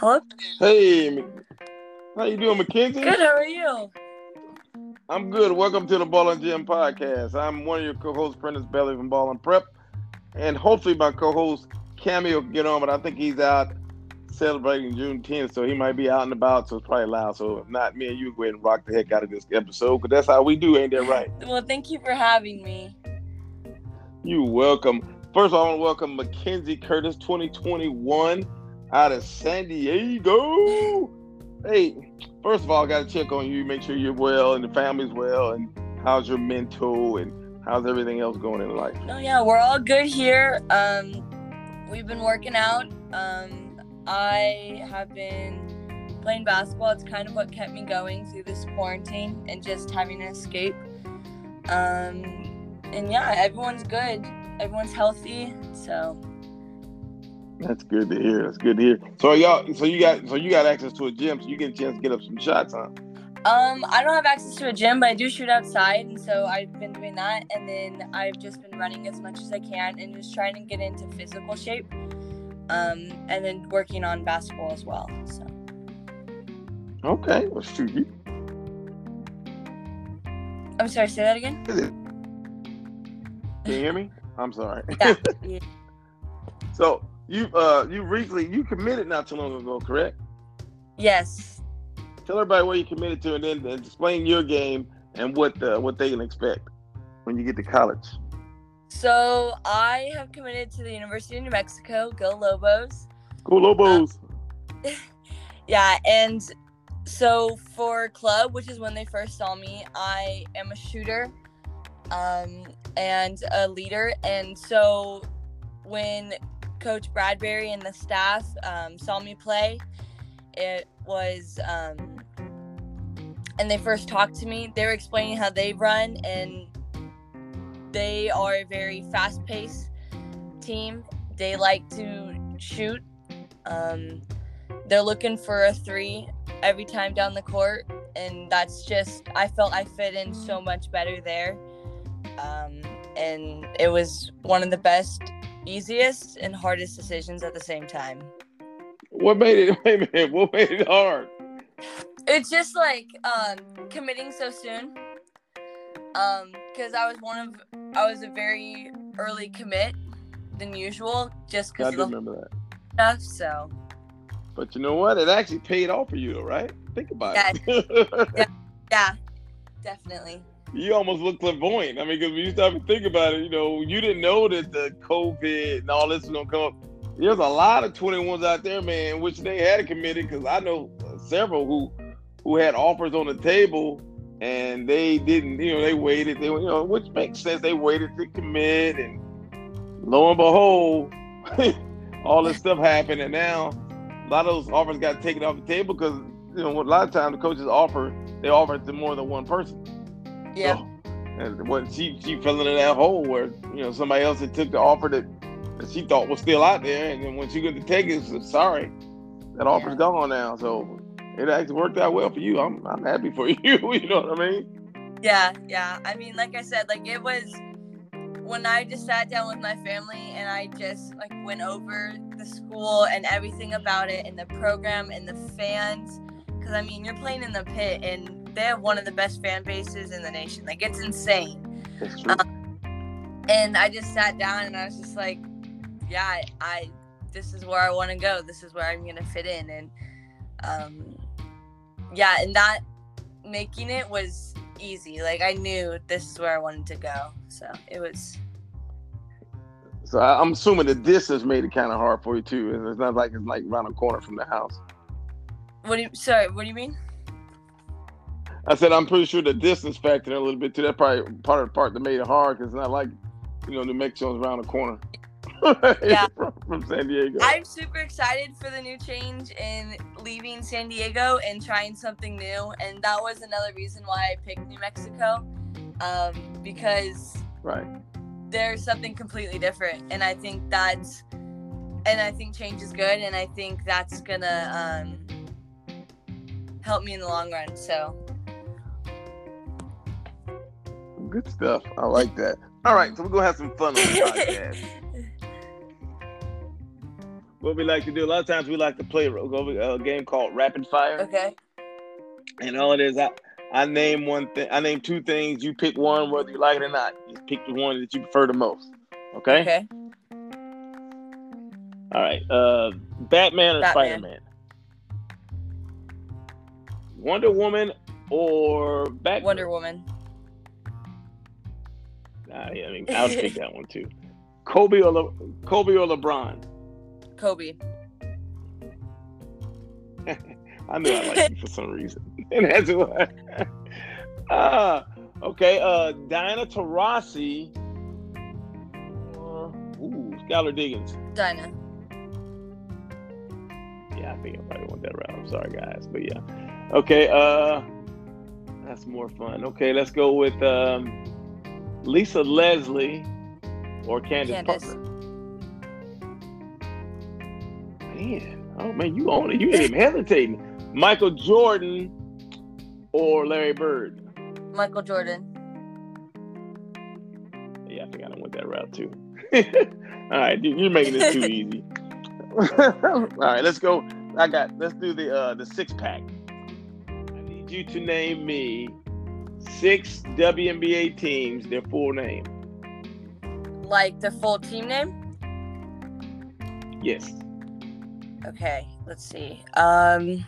Hello. Hey, how you doing, Mackenzie? Good. How are you? I'm good. Welcome to the Ball and Gym podcast. I'm one of your co-hosts, Prentice Beverly from Ball and Prep, and hopefully my co-host Cammy will get on, but I think he's out celebrating June 10th, so he might be out and about, so it's probably loud. So if not, me and you go ahead and rock the heck out of this episode, because that's how we do, ain't that right? Well, thank you for having me. You welcome. First of all, I want to welcome Mackenzie Curtis, 2021, out of San Diego. Hey, first of all, I got to check on you, make sure you're well and the family's well, and how's your mental and how's everything else going in life? Oh yeah, we're all good here. Um, we've been working out. Um, I have been playing basketball. It's kind of what kept me going through this quarantine and just having an escape. Um, and yeah, everyone's good. Everyone's healthy. So That's good to hear. That's good to hear. So y'all, so you got, so you got access to a gym, so you get a chance to get up some shots, huh? Um, I don't have access to a gym, but I do shoot outside, and so I've been doing that. And then I've just been running as much as I can and just trying to get into physical shape. Um, and then working on basketball as well. So Okay, well, shoot, you. I'm sorry, say that again. Can you hear me? I'm sorry. Yeah. yeah. So you, uh, you recently you committed not too long ago, correct? Yes. Tell everybody what you committed to, and then and explain your game and what uh, what they can expect when you get to college. So I have committed to the University of New Mexico. Go Lobos. Go Lobos. Yeah, and so for club, which is when they first saw me, I am a shooter um, and a leader. And so when Coach Bradbury and the staff um, saw me play, it was, um, and they first talked to me, they were explaining how they run, and they are a very fast paced team. They like to shoot. Um, they're looking for a three every time down the court and that's just i felt i fit in so much better there um, and it was one of the best easiest and hardest decisions at the same time What made it? Wait a minute. What made it hard? it's just like um, committing so soon um because i was one of i was a very early commit than usual just because. I do remember that. stuff so But you know what? It actually paid off for you, right? Think about Yeah. it. yeah definitely you almost look clairvoyant. I mean, because when you start to think about it, you know, you didn't know that the COVID and all this was gonna come up. There's a lot of 21s out there, man, which they had committed. Because I know several who who had offers on the table and they didn't. You know, they waited. They, you know, which makes sense. They waited to commit, and lo and behold, all this stuff happened, and now a lot of those offers got taken off the table because you know a lot of times the coaches offer they offer it to more than one person. Yeah So, and what she she fell into that hole where you know somebody else had took the offer that, that she thought was still out there, and then when she got to take it, she said, sorry, that offer's gone now. So it actually worked out well for you. I'm I'm happy for you. you know what I mean? Yeah, yeah. I mean, like I said, like it was when I just sat down with my family and I just like went over the school and everything about it and the program and the fans. Because I mean, you're playing in the pit and they have one of the best fan bases in the nation. Like it's insane. True. And I just sat down and I was just like, yeah, I, I this is where I want to go. This is where I'm gonna fit in. And um, yeah, and that making it was easy. Like I knew this is where I wanted to go. So it was so I'm assuming the distance made it kind of hard for you too. It's not like it's like around the corner from the house. what do you sorry, what do you mean? I said I'm pretty sure the distance factored in a little bit too. That's probably part of the part that made it hard because it's not like you know New Mexico's around the corner. Yeah. from, from San Diego. I'm super excited for the new change in leaving San Diego and trying something new. And that was another reason why I picked New Mexico. Um, because right. there's something completely different. And I think that's and I think change is good and I think that's gonna um help me in the long run. So Good stuff. I like that. All right, so we're gonna have some fun on the podcast. what we like to do. A lot of times we like to play a, a game called Rapid Fire. Okay. And all it is, I I name one thing. I name two things. You pick one, whether you like it or not. Just pick the one that you prefer the most. Okay. Okay. All right. Uh, Batman or Spider Man? Wonder Woman or Batman? Wonder Woman. I mean, I'll take that one too. Kobe or Le- Kobe or LeBron? Kobe. I knew I liked you for some reason, and that's why. uh, okay, uh, Diana Taurasi. Uh, ooh, Skylar Diggins. Diana. Yeah, I think I might want that route. I'm sorry, guys, but yeah. Okay, uh, that's more fun. Okay, let's go with um, Lisa Leslie or Candace, Candace. Parker. Man, oh man, you own it. You ain't even hesitating. Michael Jordan or Larry Bird? Michael Jordan. Yeah, I think I went that route too. All right, dude, you're making this too easy. All right, let's go. I got. Let's do the uh the six pack. I need you to name me six WNBA teams. Their full name. Like the full team name? Yes. Okay. Let's see. Um.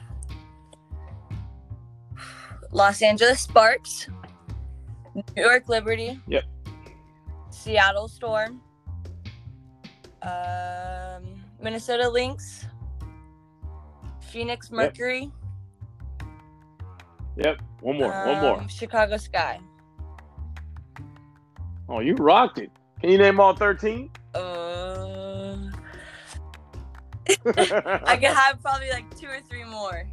Los Angeles Sparks, New York Liberty. Yep. Seattle Storm. Um, Minnesota Lynx. Phoenix Mercury. Yep. Yep. One more. Um, one more. Chicago Sky. Oh, you rocked it. Can you name all 13? Uh, I could have probably like two or three more.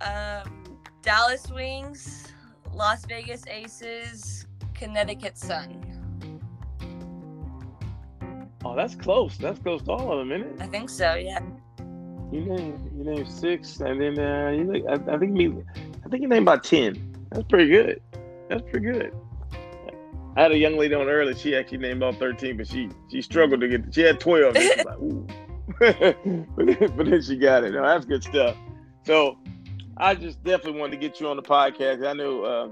Um, Dallas Wings, Las Vegas Aces, Connecticut Sun. Oh, that's close. That's close to all of them, isn't it? I think so. Yeah. You name you name six, and then uh, you I, I think me, I think you named about ten. That's pretty good. That's pretty good. I had a young lady on earlier. She actually named all thirteen, but she she struggled to get. She had twelve. And like, but, then, but then she got it. No, that's good stuff. So I just definitely wanted to get you on the podcast. I know uh,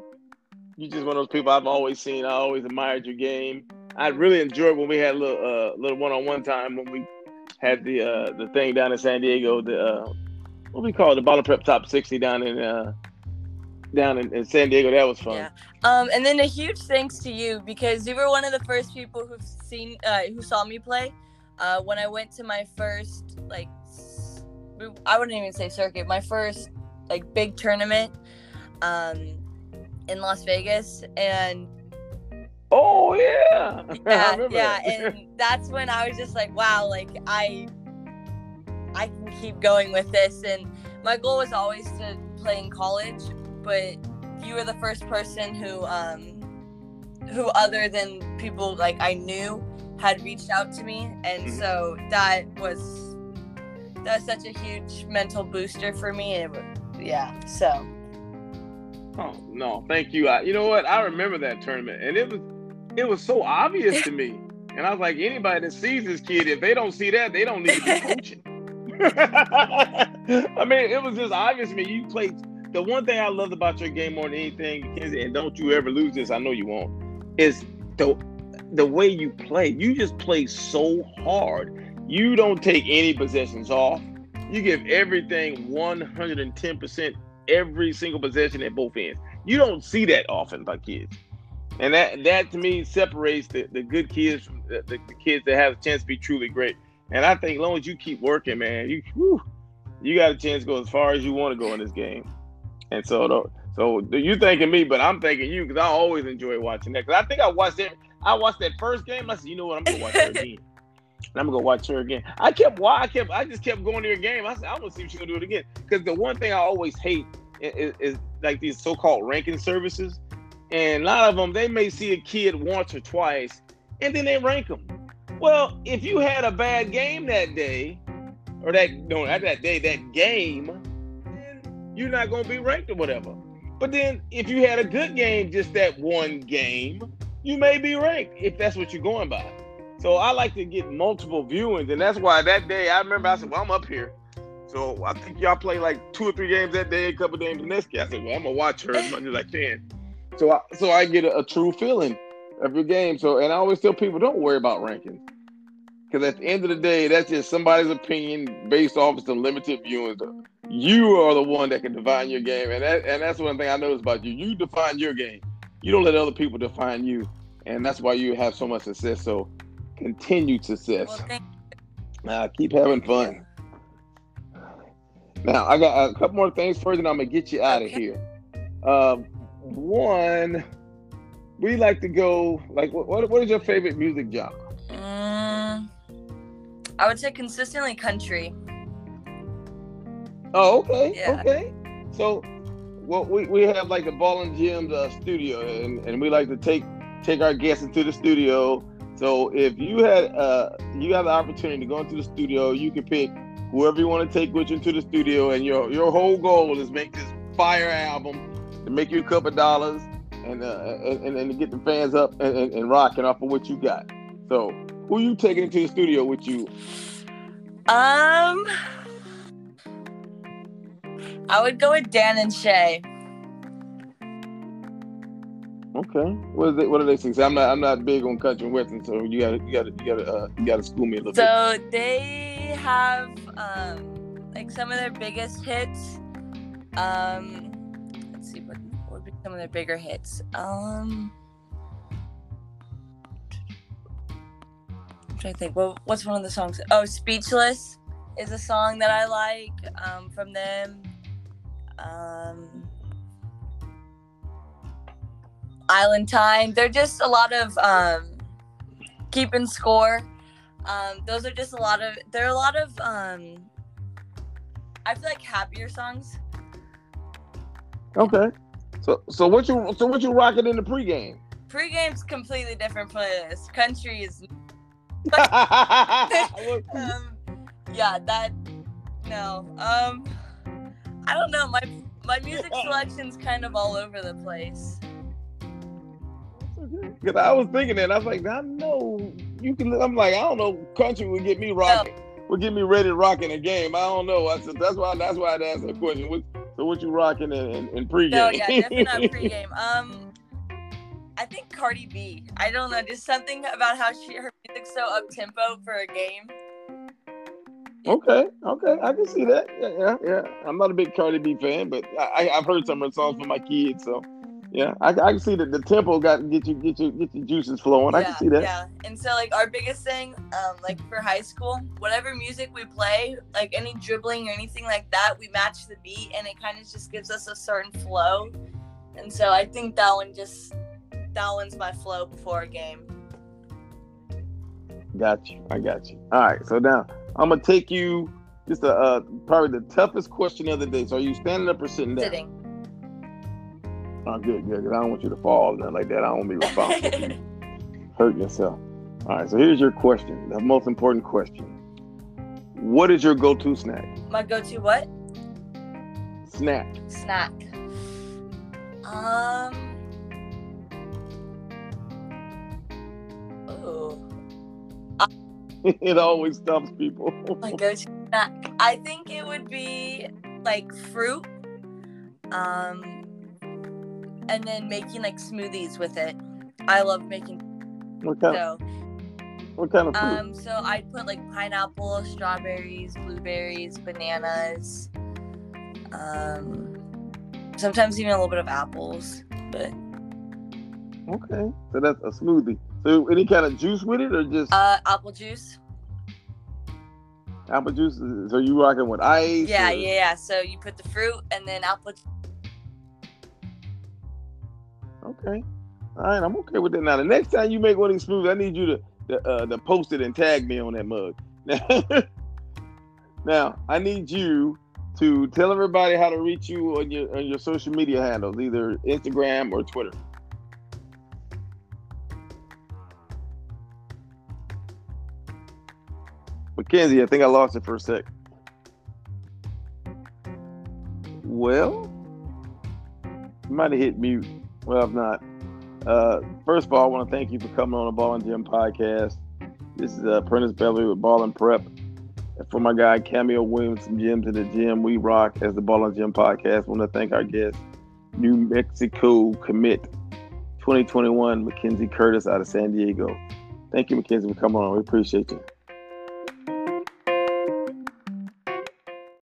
you just one of those people I've always seen. I always admired your game. I really enjoyed when we had a little uh, little one on one time when we had the uh, the thing down in San Diego. The uh, what we call it, the bottle prep top sixty down in uh, down in, in, San Diego. That was fun. Yeah. Um, and then a huge thanks to you because you were one of the first people who've seen uh, who saw me play. Uh, when I went to my first like I wouldn't even say circuit, my first like big tournament um in Las Vegas and Oh yeah. Yeah, yeah, and that's when I was just like, wow, like I I can keep going with this and my goal was always to play in college, but you were the first person who um who other than people like I knew had reached out to me and mm-hmm. so that was that was such a huge mental booster for me. It, yeah. So. Oh no, thank you. I, you know what? I remember that tournament, and it was it was so obvious to me. And I was like, anybody that sees this kid, if they don't see that, they don't need to be coaching. I mean, it was just obvious to me. You played. The one thing I loved about your game more than anything, and don't you ever lose this. I know you won't. Is the the way you play. You just play so hard. You don't take any possessions off you give everything 110% every single possession at both ends. You don't see that often by kids. And that that to me separates the, the good kids from the, the kids that have a chance to be truly great. And I think as long as you keep working, man, you whew, you got a chance to go as far as you want to go in this game. And so, so you thanking me, but I'm thanking you because I always enjoy watching that. Because I think I watched it. I watched that first game. I said, you know what, I'm gonna watch her again. and I'm gonna go watch her again. I kept why I kept I just kept going to her game. I said I'm gonna see if she's gonna do it again. Because the one thing I always hate is, is, is, like these so-called ranking services, and a lot of them they may see a kid once or twice, and then they rank them. Well, if you had a bad game that day, or that no that day that game, then you're not gonna be ranked or whatever. But then if you had a good game just that one game, you may be ranked if that's what you're going by. So I like to get multiple viewings, and that's why that day I remember I said, "Well, I'm up here." So I think y'all play like two or three games that day, a couple games the next day. I said, "Well, I'm gonna watch her as much as I can." So I so I get a, a true feeling of your game. So and I always tell people, don't worry about rankings. Because at the end of the day, that's just somebody's opinion based off of some limited viewings. You are the one that can define your game, and that and that's one thing I noticed about you. You define your game. You don't let other people define you, and that's why you have so much success. So, continued success. Well, uh, keep having fun. Now I got a couple more things first, and I'm gonna get you out of here. Um, one, we like to go like what? What is your favorite music genre? Mm, I would say consistently country. Oh, okay, yeah. okay. So, well, we, we have like the Ball and Gym uh, studio, and, and we like to take take our guests into the studio. So, if you had uh you have the opportunity to go into the studio, you can pick whoever you want to take with you into the studio, and your your whole goal is make this fire album to make you a couple dollars and uh, and, and to get the fans up and, and, and rocking off of what you got. So, who you taking into the studio with you? Um, I would go with Dan and Shay. Okay. What is it? What are they saying? I'm not. I'm not big on country and western, so you gotta, you gotta, you gotta, uh, you gotta school me a little so bit. So they have um, like some of their biggest hits. Um, let's see what, what would be some of their bigger hits. Um, to think. Well, what's one of the songs? Oh, "Speechless" is a song that I like um, from them. Um, Island Time. They're just a lot of um, keeping score. Um, those are just a lot of. There are a lot of. Um, I feel like happier songs. Okay. So so what you so what you rocking in the pregame? Pregame's completely different playlist. Country is. um, yeah, that no. Um, I don't know. My my music selection's kind of all over the place. Because I was thinking that I was like, I know you can. I'm like, I don't know. Country would get me rocking. No. Would get me ready to rock in a game. I don't know. I said that's why. That's why I asked the question. What, so what you rocking in, in, in pregame? No, yeah, definitely not pregame. Um, I think Cardi B. I don't know, just something about how she her music's so up tempo for a game. Okay, okay, I can see that. Yeah, yeah, yeah. I'm not a big Cardi B fan, but I, have heard some of her songs for my kids, so yeah, I, I can see that the tempo got get you get you get your juices flowing. Yeah, I can see that. Yeah, and so like our biggest thing, um, like for high school, whatever music we play, like any dribbling or anything like that, we match the beat, and it kind of just gives us a certain flow. And so I think that one just that one's my flow before a game. Got you. I got you. All right. So now I'm gonna take you just a, uh, probably the toughest question of the day. So are you standing up or sitting down? Sitting. Oh, good, good. Because I don't want you to fall or nothing like that. I don't want to be responsible. hurt yourself. All right. So here's your question. The most important question. What is your go-to snack? My go-to what? Snack. Snack. Um. Oh. It always stops people. My go-to snack. I think it would be like fruit, um, and then making like smoothies with it. I love making. What kind? So, what kind of fruit? Um, so I'd put like pineapple, strawberries, blueberries, bananas. Um, sometimes even a little bit of apples, but. Okay, so that's a smoothie. So any kind of juice with it, or just uh, apple juice? Apple juice. So you rocking with ice? Yeah, or? yeah, yeah. So you put the fruit and then apple. Okay. All right, I'm okay with that. Now, the next time you make one of these smoothies, I need you to to, uh, to post it and tag me on that mug. now, I need you to tell everybody how to reach you on your on your social media handles, either Instagram or Twitter. Mackenzie, I think I lost it for a sec. Well, you might have hit mute. Well, if not. Uh, first of all, I want to thank you for coming on the Ball and Gym podcast. This is uh, Prentice Beverly with Ball and Prep. And for my guy Cameo Williams from Gym to the Gym, we rock as the Ball and Gym podcast. want to thank our guest, New Mexico commit 2021, Mackenzie Curtis out of San Diego. Thank you, Mackenzie, for coming on. We appreciate you.